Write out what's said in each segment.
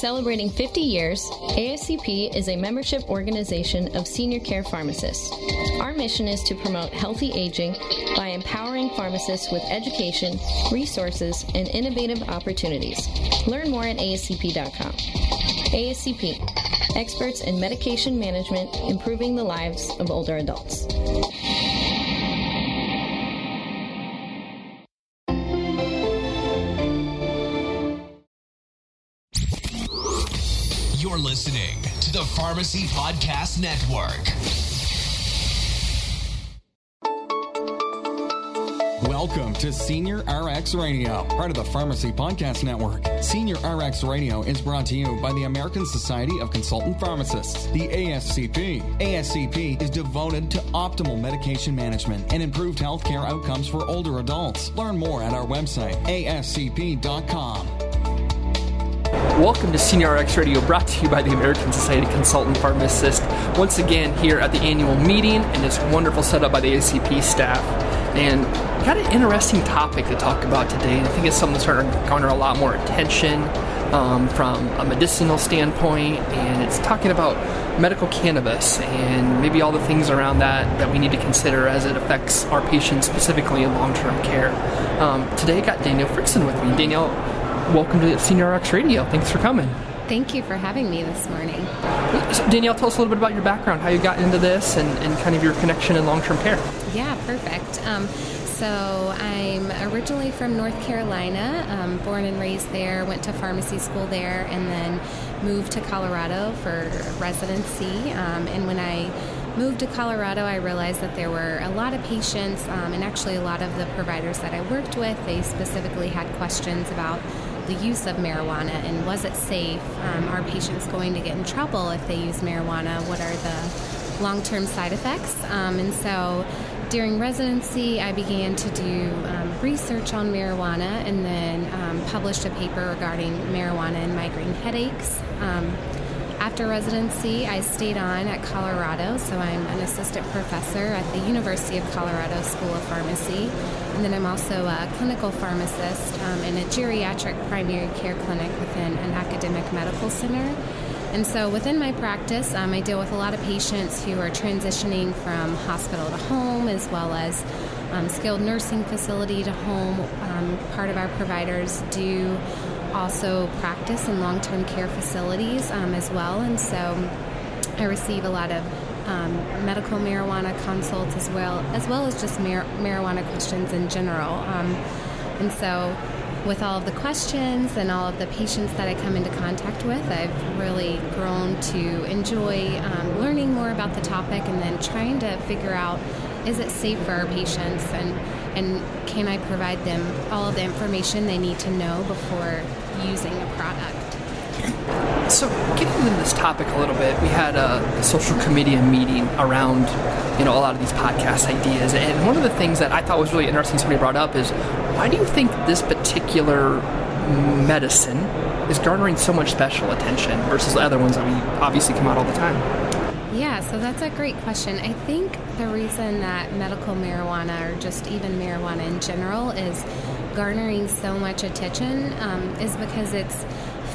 Celebrating 50 years, ASCP is a membership organization of senior care pharmacists. Our mission is to promote healthy aging by empowering pharmacists with education, resources, and innovative opportunities. Learn more at ASCP.com. ASCP, experts in medication management, improving the lives of older adults. Listening to the Pharmacy Podcast Network. Welcome to SenioRx Radio, part of the Pharmacy Podcast Network. SenioRx Radio is brought to you by the American Society of Consultant Pharmacists, the ASCP. ASCP is devoted to optimal medication management and improved healthcare outcomes for older adults. Learn more at our website, ascp.com. Welcome to SenioRx Radio, brought to you by the American Society of Consultant Pharmacists. Once again, here at the annual meeting, and this wonderful setup by the ACP staff. And got an interesting topic to talk about today, I think it's something that's starting to garner a lot more attention um, from a medicinal standpoint, and it's talking about medical cannabis and maybe all the things around that that we need to consider as it affects our patients, specifically in long-term care. Um, today, I got Danielle Fixen with me. Danielle, welcome to SenioRx Radio. Thanks for coming. Thank you for having me this morning. So Danielle, tell us a little bit about your background, how you got into this, and, and kind of your connection in long term care. Yeah, perfect. Um, so I'm originally from North Carolina, um, born and raised there, went to pharmacy school there, and then moved to Colorado for residency. Um, and when I moved to Colorado, I realized that there were a lot of patients, um, and actually a lot of the providers that I worked with, they specifically had questions about the use of marijuana and was it safe? Um, are patients going to get in trouble if they use marijuana? What are the long term side effects? Um, and so during residency, I began to do um, research on marijuana and then um, published a paper regarding marijuana and migraine headaches. After residency, I stayed on at Colorado, so I'm an assistant professor at the University of Colorado School of Pharmacy. And then I'm also a clinical pharmacist um, in a geriatric primary care clinic within an academic medical center. And so within my practice, um, I deal with a lot of patients who are transitioning from hospital to home as well as um, skilled nursing facility to home. Um, part of our providers do also practice in long term care facilities um, as well. And so I receive a lot of um, medical marijuana consults as well, as well as just mar- marijuana questions in general. Um, and so with all of the questions and all of the patients that I come into contact with, I've really grown to enjoy um, learning more about the topic and then trying to figure out is it safe for our patients and and can I provide them all of the information they need to know before using a product. So, getting into this topic a little bit, we had a, social committee meeting around, you know, a lot of these podcast ideas, and one of the things that I thought was really interesting somebody brought up is, why do you think this particular medicine is garnering so much special attention versus the other ones that we obviously come out all the time? Yeah, so that's a great question. I think the reason that medical marijuana, or just even marijuana in general, is garnering so much attention um, is because it's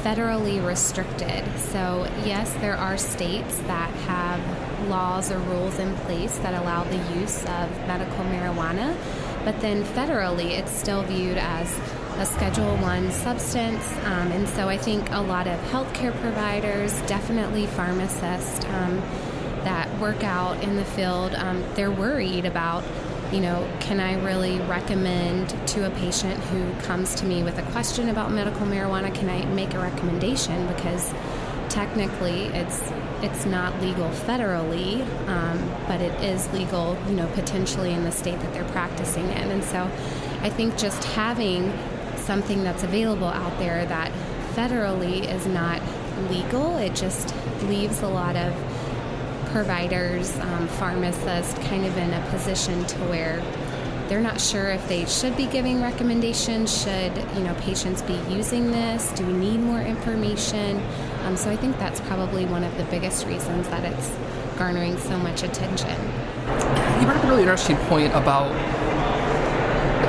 federally restricted. So, yes, there are states that have laws or rules in place that allow the use of medical marijuana, but then federally it's still viewed as a Schedule One substance, um, and so I think a lot of healthcare providers, definitely pharmacists um, that work out in the field, um, they're worried about you know, can I really recommend to a patient who comes to me with a question about medical marijuana? Can I make a recommendation because technically it's it's not legal federally, um, but it is legal, you know, potentially in the state that they're practicing in. And so, I think just having something that's available out there that federally is not legal, it just leaves a lot of providers, um, pharmacists, kind of in a position to where they're not sure if they should be giving recommendations. Should you know patients be using this? Do we need more information? Um, so I think that's probably one of the biggest reasons that it's garnering so much attention. You brought up a really interesting point about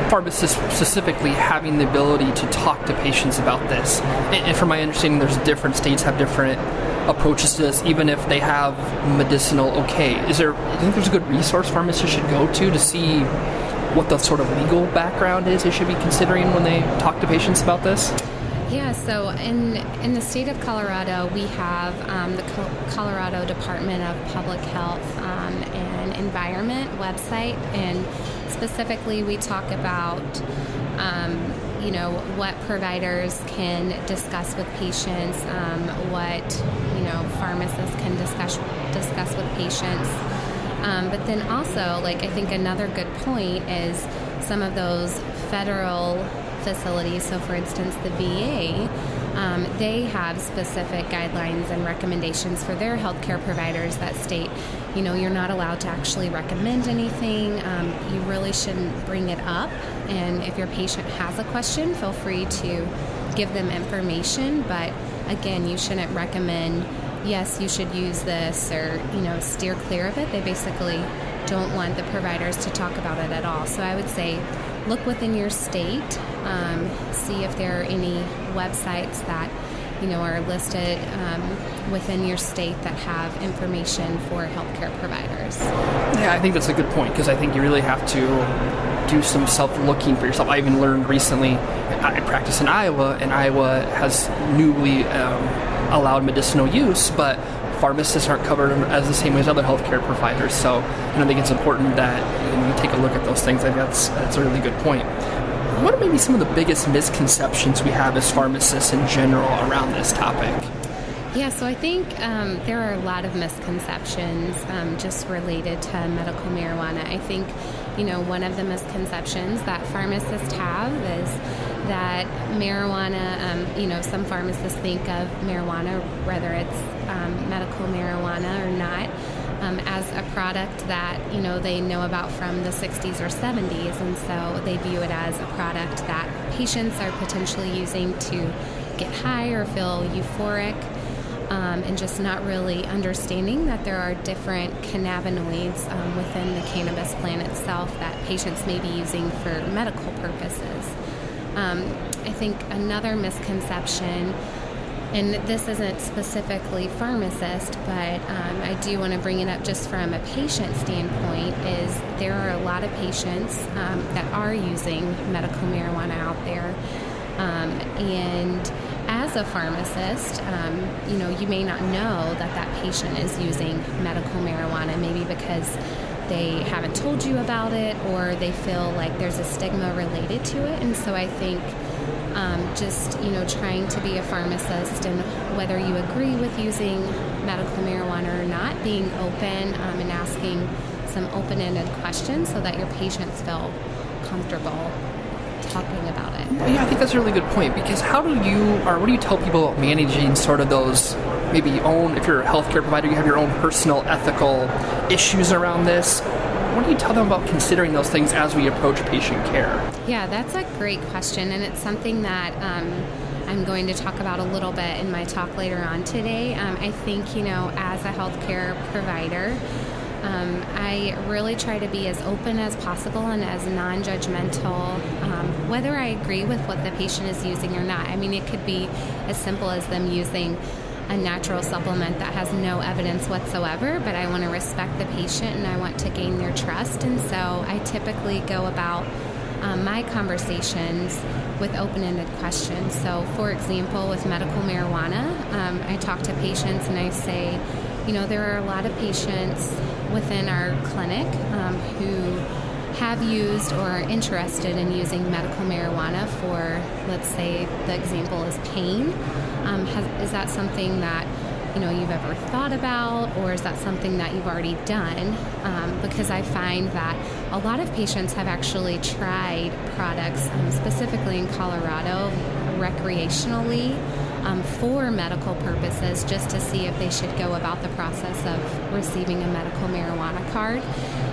pharmacists specifically having the ability to talk to patients about this. And, and from my understanding, there's different states have different approaches to this, even if they have medicinal okay. Is there? Do you think there's a good resource pharmacists should go to to see what the sort of legal background is they should be considering when they talk to patients about this? Yeah, so in in the state of Colorado, we have um, the Colorado Department of Public Health um, and Environment website, and specifically, we talk about. Um, you know what providers can discuss with patients, um, what you know pharmacists can discuss discuss with patients. Um, but then also, like I think another good point is some of those federal facilities. So, for instance, the VA, um, they have specific guidelines and recommendations for their healthcare providers that state, you know, you're not allowed to actually recommend anything. Um, you really shouldn't bring it up. And if your patient has a question, feel free to give them information. But again, you shouldn't recommend, yes, you should use this or, you know, steer clear of it. They basically don't want the providers to talk about it at all. So I would say look within your state, um, see if there are any websites that you know are listed um, within your state that have information for healthcare providers. Yeah, I think that's a good point because I think you really have to do some self-looking for yourself. I even learned recently. I practice in Iowa, and Iowa has newly um, allowed medicinal use, but pharmacists aren't covered as the same way as other healthcare providers. So I think it's important that you, know, you take a look at those things. I think that's that's a really good point. What are maybe some of the biggest misconceptions we have as pharmacists in general around this topic? Yeah, so I think um, there are a lot of misconceptions um, just related to medical marijuana. I think, you know, one of the misconceptions that pharmacists have is that marijuana, um, you know, some pharmacists think of marijuana, whether it's um, medical marijuana or not, um, as a product that you know they know about from the 60s or 70s, and so they view it as a product that patients are potentially using to get high or feel euphoric. Um, and just not really understanding that there are different cannabinoids um, within the cannabis plant itself that patients may be using for medical purposes. Um, I think another misconception and this isn't specifically pharmacist, but um, I do want to bring it up just from a patient standpoint. Is there are a lot of patients um, that are using medical marijuana out there, um, and as a pharmacist, um, you know you may not know that that patient is using medical marijuana, maybe because they haven't told you about it or they feel like there's a stigma related to it, and so I think um, just you know trying to be a pharmacist and whether you agree with using medical marijuana or not, being open um, and asking some open-ended questions so that your patients feel comfortable talking about it. Yeah, I think that's a really good point because how do you or what do you tell people about managing sort of those maybe own if you're a healthcare provider you have your own personal ethical issues around this what do you tell them about considering those things as we approach patient care? Yeah, that's a great question, and it's something that um, I'm going to talk about a little bit in my talk later on today. Um, I think, you know, as a healthcare provider, um, I really try to be as open as possible and as non judgmental, um, whether I agree with what the patient is using or not. I mean, it could be as simple as them using a natural supplement that has no evidence whatsoever, but I want to respect the patient and I want to gain their trust. And so I typically go about um, my conversations with open ended questions. So, for example, with medical marijuana, um, I talk to patients and I say, you know, there are a lot of patients within our clinic um, who have used or are interested in using medical marijuana for, let's say, the example is pain. Um, has, is that something that you know you've ever thought about, or is that something that you've already done? Um, because I find that a lot of patients have actually tried products, um, specifically in Colorado, recreationally. Um, for medical purposes, just to see if they should go about the process of receiving a medical marijuana card.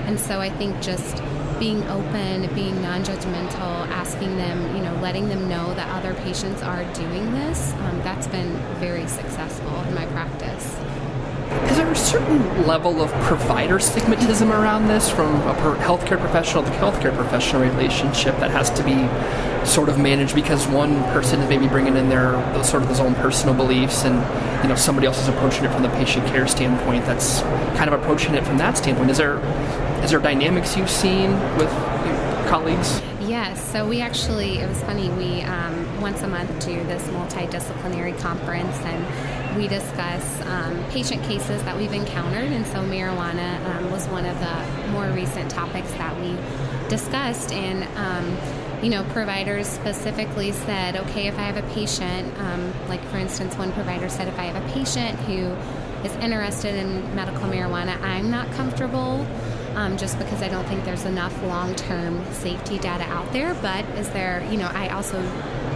And so I think just being open, being non-judgmental, asking them, you know, letting them know that other patients are doing this, um, that's been very successful in my practice. is there a certain level of provider stigmatism around this from a healthcare professional to healthcare professional relationship that has to be sort of managed because one person is maybe bringing in their sort of his own personal beliefs and you know somebody else is approaching it from the patient care standpoint that's kind of approaching it from that standpoint is there is there dynamics you've seen with your colleagues? Yes so we actually it was funny we um, once a month do this multidisciplinary conference and we discuss um, patient cases that we've encountered. And so marijuana um, was one of the more recent topics that we discussed. And um, you know, providers specifically said, okay, if I have a patient, um, like for instance, one provider said, if I have a patient who is interested in medical marijuana, I'm not comfortable um, just because I don't think there's enough long term safety data out there. But is there, you know, I also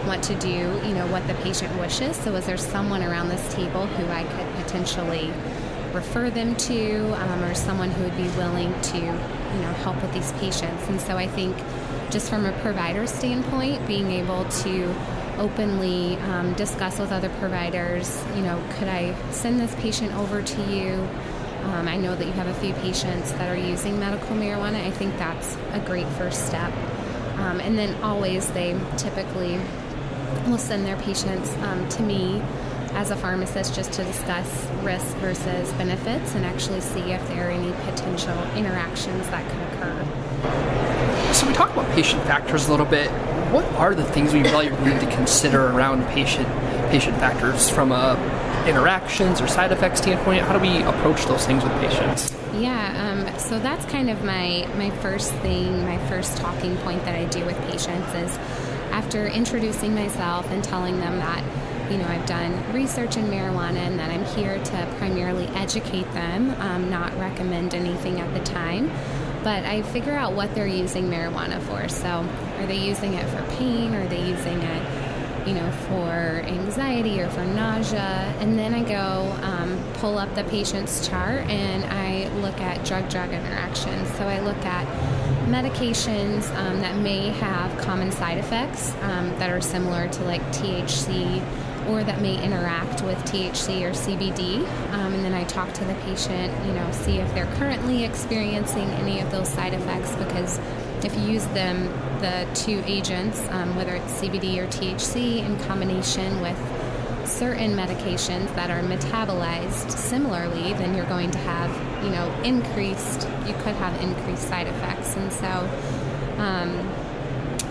want to do, you know, what the patient wishes. So is there someone around this table who I could potentially refer them to um, or someone who would be willing to, you know, help with these patients? And so I think just from a provider standpoint, being able to openly um, discuss with other providers, you know, could I send this patient over to you? Um, I know that you have a few patients that are using medical marijuana. I think that's a great first step. Um, and then always they typically will send their patients um, to me as a pharmacist just to discuss risk versus benefits and actually see if there are any potential interactions that could occur. So we talked about patient factors a little bit. What are the things we really need to consider around patient patient factors from a interactions or side effects standpoint? How do we approach those things with patients? Yeah, um, so that's kind of my my first thing, my first talking point that I do with patients is after introducing myself and telling them that you know I've done research in marijuana and that I'm here to primarily educate them, um, not recommend anything at the time but I figure out what they're using marijuana for. So, are they using it for pain? Are they using it, you know, for anxiety or for nausea? And then I go um, pull up the patient's chart and I look at drug-drug interactions. So I look at medications um, that may have common side effects um, that are similar to like THC or that may interact with THC or CBD. Um, and then I talk to the patient, you know, see if they're currently experiencing any of those side effects because if you use them, the two agents, um, whether it's CBD or THC, in combination with certain medications that are metabolized similarly, then you're going to have, you know, increased, you could have increased side effects. And so, um,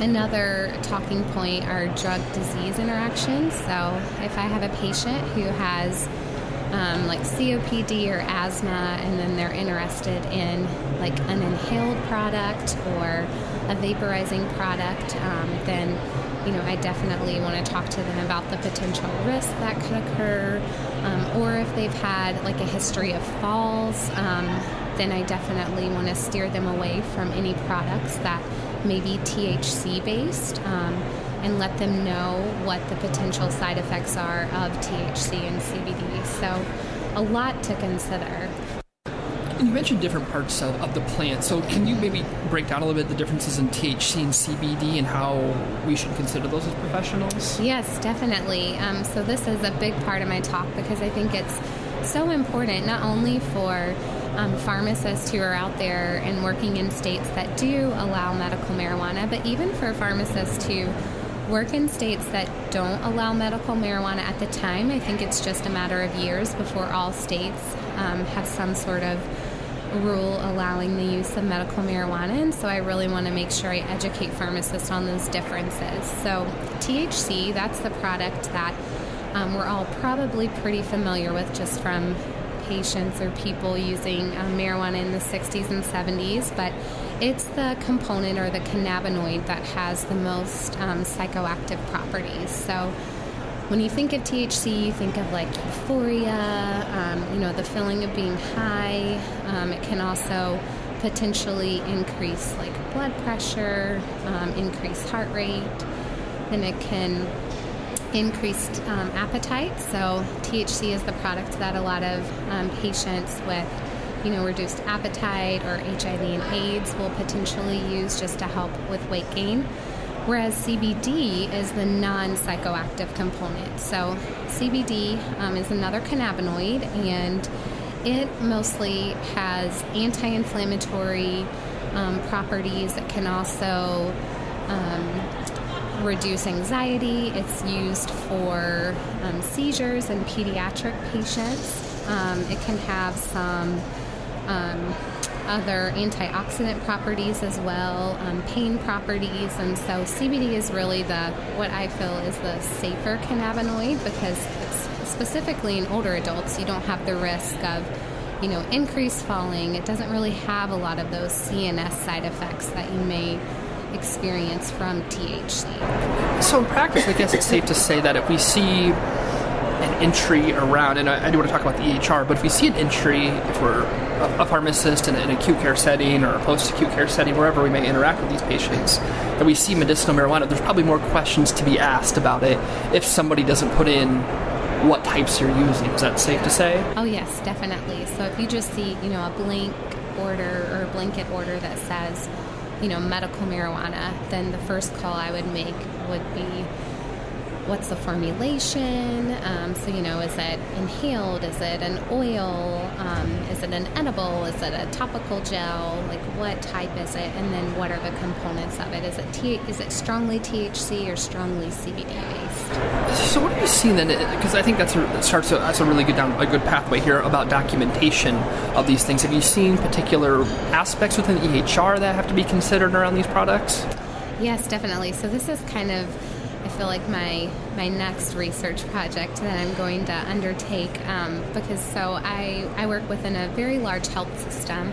Another talking point are drug disease interactions. So, if I have a patient who has um, like COPD or asthma, and then they're interested in like an inhaled product or a vaporizing product, um, then you know I definitely want to talk to them about the potential risk that could occur, um, or if they've had like a history of falls, um, then I definitely want to steer them away from any products that may be THC based. Um, and let them know what the potential side effects are of THC and CBD. So, a lot to consider. You mentioned different parts of, of, the plant, so can you maybe break down a little bit the differences in THC and CBD and how we should consider those as professionals? Yes, definitely. Um, so, this is a big part of my talk because I think it's so important not only for um, pharmacists who are out there and working in states that do allow medical marijuana, but even for pharmacists who work in states that don't allow medical marijuana at the time, I think it's just a matter of years before all states um, have some sort of rule allowing the use of medical marijuana. And so I really want to make sure I educate pharmacists on those differences. So, THC, that's the product that um, we're all probably pretty familiar with just from patients or people using uh, marijuana in the 60s and 70s, but it's the component or the cannabinoid that has the most um, psychoactive properties. So when you think of THC, you think of like euphoria, um, you know, the feeling of being high. Um, it can also potentially increase like blood pressure, um, increase heart rate. and it can increased um, appetite. So THC is the product that a lot of um, patients with you know reduced appetite or HIV and AIDS will potentially use just to help with weight gain. Whereas CBD is the non psychoactive component. So, CBD um, is another cannabinoid and it mostly has anti inflammatory um, properties. It can also um, reduce anxiety. It's used for um, seizures in pediatric patients. Um, it can have some um, other antioxidant properties as well, um, pain properties, and so CBD is really the what I feel is the safer cannabinoid because specifically in older adults you don't have the risk of you know increased falling. It doesn't really have a lot of those CNS side effects that you may experience from THC. So in practice, I guess it's safe to say that if we see an entry around, and I, I, do want to talk about the EHR, but if we see an entry, if we're a, a pharmacist in an acute care setting or a post acute care setting, wherever we may interact with these patients, that we see medicinal marijuana, there's probably more questions to be asked about it if somebody doesn't put in what types you're using. Is that safe to say? Oh, yes, definitely. So if you just see, you know, a blank order or a blanket order that says, you know, medical marijuana, then the first call I would make would be what's the formulation? Um, so, you know, is it inhaled? Is it an oil? Um, is it an edible? Is it a topical gel? Like, what type is it? And then what are the components of it? Is it T- is it strongly THC or strongly CBD based? So, what are you seeing then? Because I think that's a, starts a, that's a really good down a good pathway here about documentation of these things. Have you seen particular aspects within EHR that have to be considered around these products? Yes, definitely. So this is kind of feel like my my next research project that I'm going to undertake um, because so I I work within a very large health system.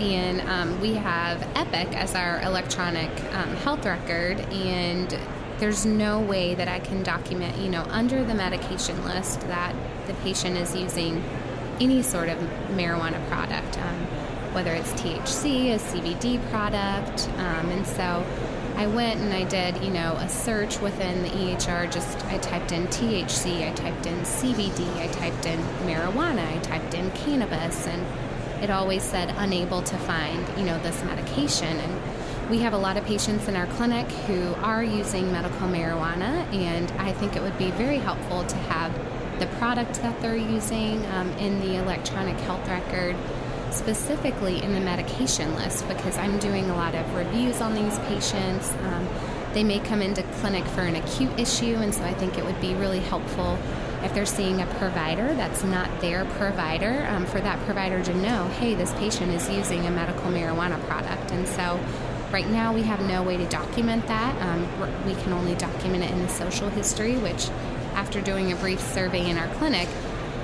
And um, we have Epic as our electronic um, health record, and there's no way that I can document, you know, under the medication list that the patient is using any sort of marijuana product, um, whether it's THC, a CBD product, um, and so I went and I did, you know, a search within the EHR. Just I typed in THC, I typed in CBD, I typed in marijuana, I typed in cannabis, and it always said unable to find, you know, this medication. And we have a lot of patients in our clinic who are using medical marijuana, and I think it would be very helpful to have the product that they're using um, in the electronic health record specifically in the medication list because I'm doing a lot of reviews on these patients. Um, they may come into clinic for an acute issue, and so I think it would be really helpful if they're seeing a provider that's not their provider, um, for that provider to know, hey, this patient is using a medical marijuana product. And so right now we have no way to document that. Um, we can only document it in the social history, which after doing a brief survey in our clinic,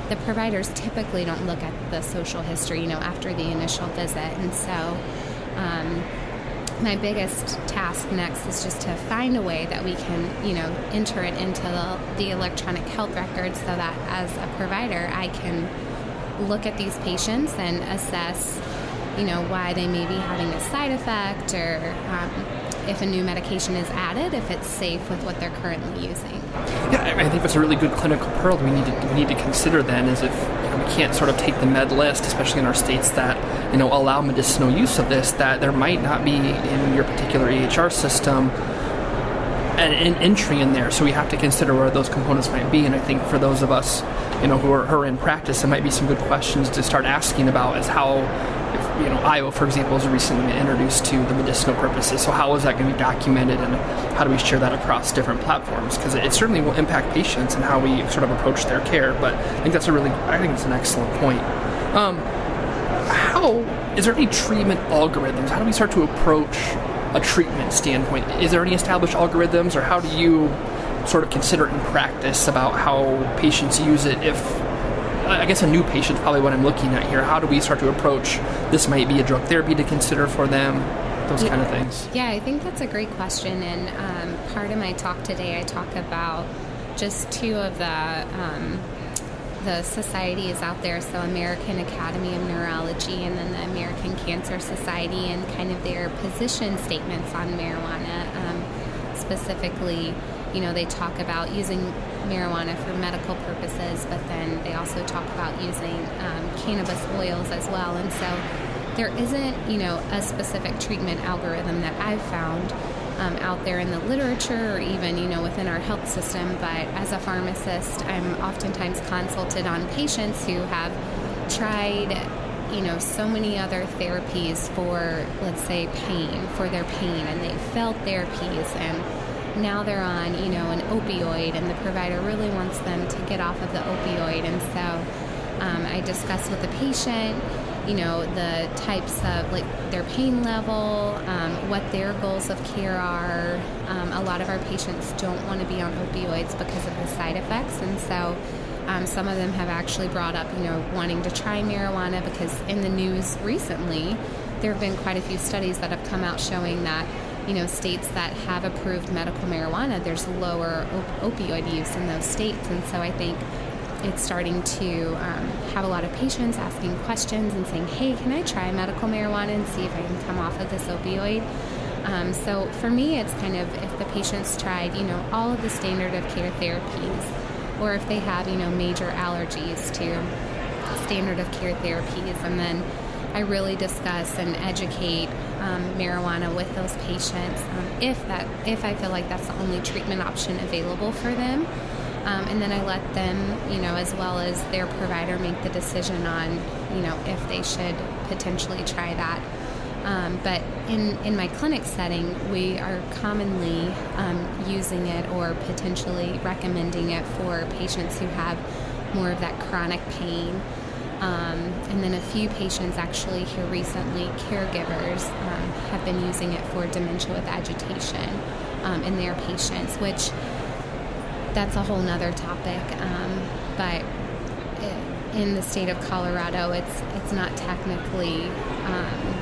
the providers typically don't look at the social history, you know, after the initial visit. And so, um, my biggest task next is just to find a way that we can, you know, enter it into the, the electronic health records so that as a provider, I can look at these patients and assess, you know, why they may be having a side effect or um, if a new medication is added, if it's safe with what they're currently using. Yeah, I think that's a really good clinical pearl we need to we need to consider then is if you know, we can't sort of take the med list, especially in our states that you know allow medicinal use of this, that there might not be in your particular EHR system an, an entry in there. So we have to consider where those components might be. And I think for those of us, you know, who are, who are in practice, it might be some good questions to start asking about is how you know, Iowa, for example, was recently introduced to the medicinal purposes. So how is that going to be documented, and how do we share that across different platforms? Because it certainly will impact patients and how we sort of approach their care. But I think that's a really, I think it's an excellent point. Um, how is there any treatment algorithms? How do we start to approach a treatment standpoint? Is there any established algorithms, or how do you sort of consider it in practice about how patients use it if I guess a new patient is probably what I'm looking at here. How do we start to approach this? Might be a drug therapy to consider for them. Those yeah. kind of things. Yeah, I think that's a great question. And um, part of my talk today, I talk about just two of the um, the societies out there. So American Academy of Neurology and then the American Cancer Society, and kind of their position statements on marijuana, um, specifically you know, they talk about using marijuana for medical purposes, but then they also talk about using um, cannabis oils as well. And so there isn't, you know, a specific treatment algorithm that I've found um, out there in the literature or even, you know, within our health system. But as a pharmacist, I'm oftentimes consulted on patients who have tried you know so many other therapies for let's say pain for their pain and they failed therapies and now they're on you know an opioid and the provider really wants them to get off of the opioid. And so um, i discuss with the patient you know the types of like their pain level um, what their goals of care are. Um, a lot of our patients don't want to be on opioids because of the side effects. And so um, some of them have actually brought up you know wanting to try marijuana because in the news recently there have been quite a few studies that have come out showing that you know states that have approved medical marijuana there's lower op- opioid use in those states and so i think it's starting to um, have a lot of patients asking questions and saying, hey, can I try medical marijuana and see if I can come off of this opioid? Um, so for me, it's kind of if the patient's tried, you know, all of the standard of care therapies, or if they have, you know, major allergies to standard of care therapies, and then I really discuss and educate um, marijuana with those patients um, if that if I feel like that's the only treatment option available for them. Um, and then I let them, you know, as well as their provider, make the decision on, you know, if they should potentially try that. Um, but in, in my clinic setting, we are commonly um, using it or potentially recommending it for patients who have more of that chronic pain. Um, and then a few patients actually here recently, caregivers, um, have been using it for dementia with agitation um, in their patients, which that's a whole nother topic. Um, but in the state of Colorado, it's it's not technically um,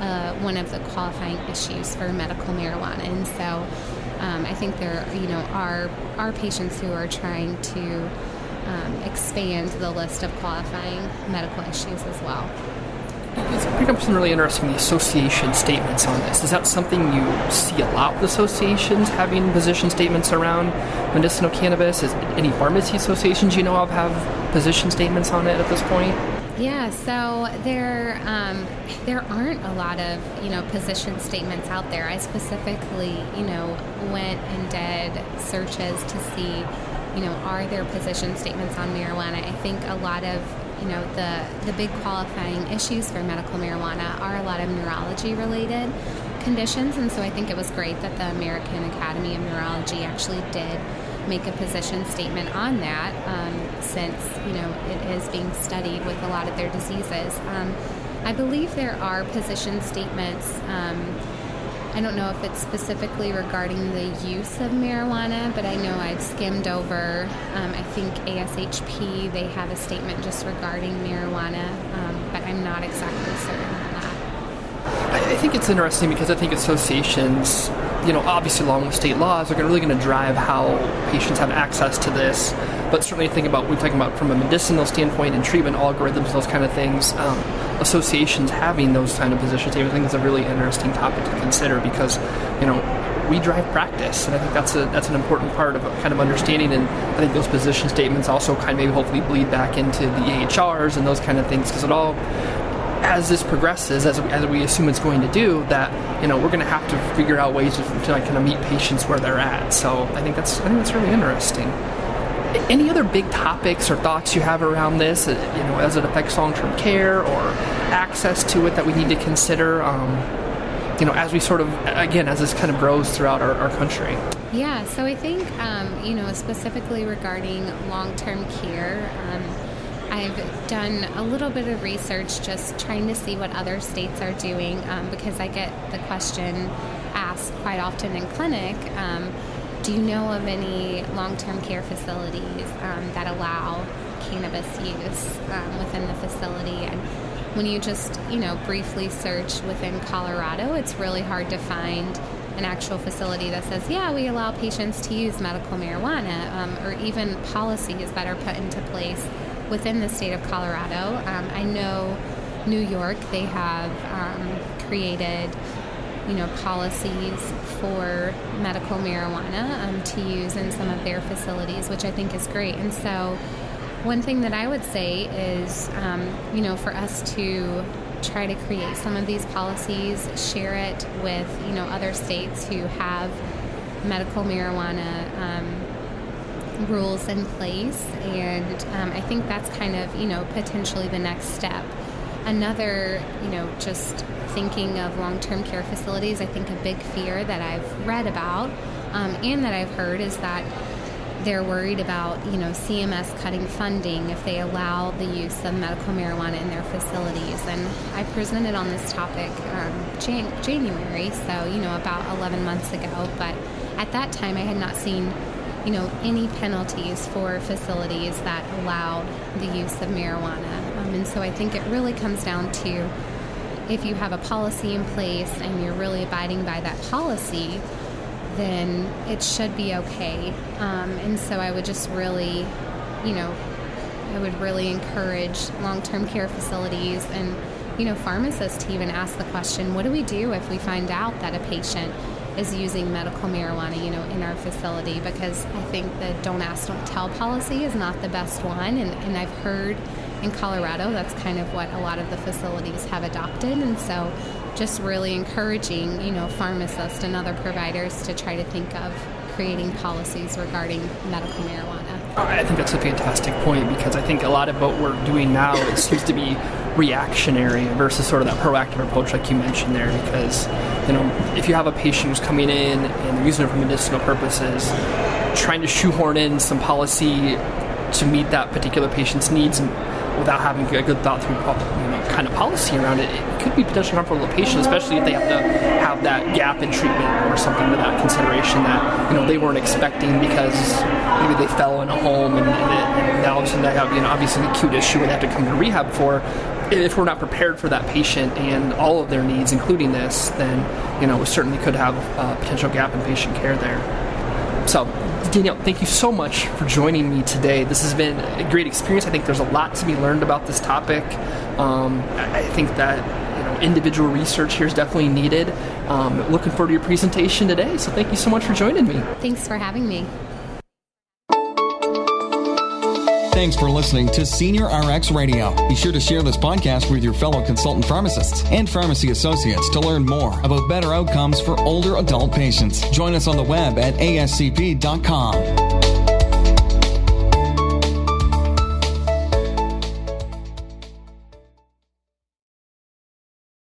uh, one of the qualifying issues for medical marijuana, and so um, I think there you know are are patients who are trying to um, expand the list of qualifying medical issues as well. It's picked up some really interesting association statements on this. Is that something you see a lot with associations having position statements around medicinal cannabis? Is any pharmacy associations you know of have position statements on it at this point? Yeah, so there um, there aren't a lot of you know position statements out there. I specifically you know went and did searches to see you know are there position statements on marijuana. I think a lot of you know the the big qualifying issues for medical marijuana are a lot of neurology related conditions and so I think it was great that the American Academy of Neurology actually did make a position statement on that um, since you know it is being studied with a lot of their diseases um, I believe there are position statements um, I don't know if it's specifically regarding the use of marijuana, but I know I've skimmed over. Um, I think ASHP, they have a statement just regarding marijuana, um, but I'm not exactly certain on that. I think it's interesting because I think associations, you know, obviously along with state laws, are really going to drive how patients have access to this. But certainly think about, we're talking about from a medicinal standpoint and treatment algorithms, those kind of things. Um, associations having those kind of positions, I think is a really interesting topic to consider because, you know, we drive practice, and I think that's a that's an important part of kind of understanding. And I think those position statements also kind of maybe hopefully bleed back into the EHRs and those kind of things because it all as this progresses, as, as we assume it's going to do, that you know we're going to have to figure out ways to, to like, kind of meet patients where they're at. So I think that's I think that's really interesting. Any other big topics or thoughts you have around this, uh, you know, as it affects long-term care or access to it that we need to consider? Um, you know, as we sort of again as this kind of grows throughout our, our country. Yeah, so I think um, you know specifically regarding long-term care. Um, I've done a little bit of research just trying to see what other states are doing um, because I get the question asked quite often in clinic um, do you know of any long term care facilities um, that allow cannabis use um, within the facility? And when you just, you know, briefly search within Colorado, it's really hard to find an actual facility that says, yeah, we allow patients to use medical marijuana, um, or even policies that are put into place within the state of Colorado. Um, I know New York, they have um, created you know policies for medical marijuana um, to use in some of their facilities, which I think is great. And so, one thing that I would say is, um, you know, for us to try to create some of these policies, share it with you know other states who have medical marijuana um, rules in place, and um, I think that's kind of you know potentially the next step. Another, you know, just thinking of long-term care facilities. I think a big fear that I've read about um, and that I've heard is that they're worried about, you know, CMS cutting funding if they allow the use of medical marijuana in their facilities. And I presented on this topic um, Jan- January, so you know, about 11 months ago. But at that time, I had not seen, you know, any penalties for facilities that allowed the use of marijuana. And so I think it really comes down to if you have a policy in place and you're really abiding by that policy then it should be okay. Um, and so I would just really, you know, I would really encourage long term care facilities and, you know, pharmacists to even ask the question what do we do if we find out that a patient is using medical marijuana, you know, in our facility? Because I think the don't ask, don't tell policy is not the best one. And, and I've heard in Colorado that's kind of what a lot of the facilities have adopted. And so just really encouraging, you know, pharmacists and other providers to try to think of creating policies regarding medical marijuana. Uh, I think that's a fantastic point because I think a lot of what we're doing now it seems to be reactionary versus sort of that proactive approach like you mentioned there because you know if you have a patient who's coming in and they're using it for medicinal purposes trying to shoehorn in some policy to meet that particular patient's needs without having a good thought through you know, kind of policy around it, it could be potentially harmful to the patient, especially if they have to have that gap in treatment or something that consideration that you know they weren't expecting because maybe they fell in a home and, and, and now they have you know obviously an acute issue and they have to come to rehab for. If we're not prepared for that patient and all of their needs, including this, then you know we certainly could have a potential gap in patient care there. So Danielle, thank you so much for joining me today. This has been a great experience. I think there's a lot to be learned about this topic. Um, I think that you know, individual research here is definitely needed. Um, looking forward to your presentation today. So thank you so much for joining me. Thanks for having me. Thanks for listening to SenioRx Radio. Be sure to share this podcast with your fellow consultant pharmacists and pharmacy associates to learn more about better outcomes for older adult patients. Join us on the web at ascp.com.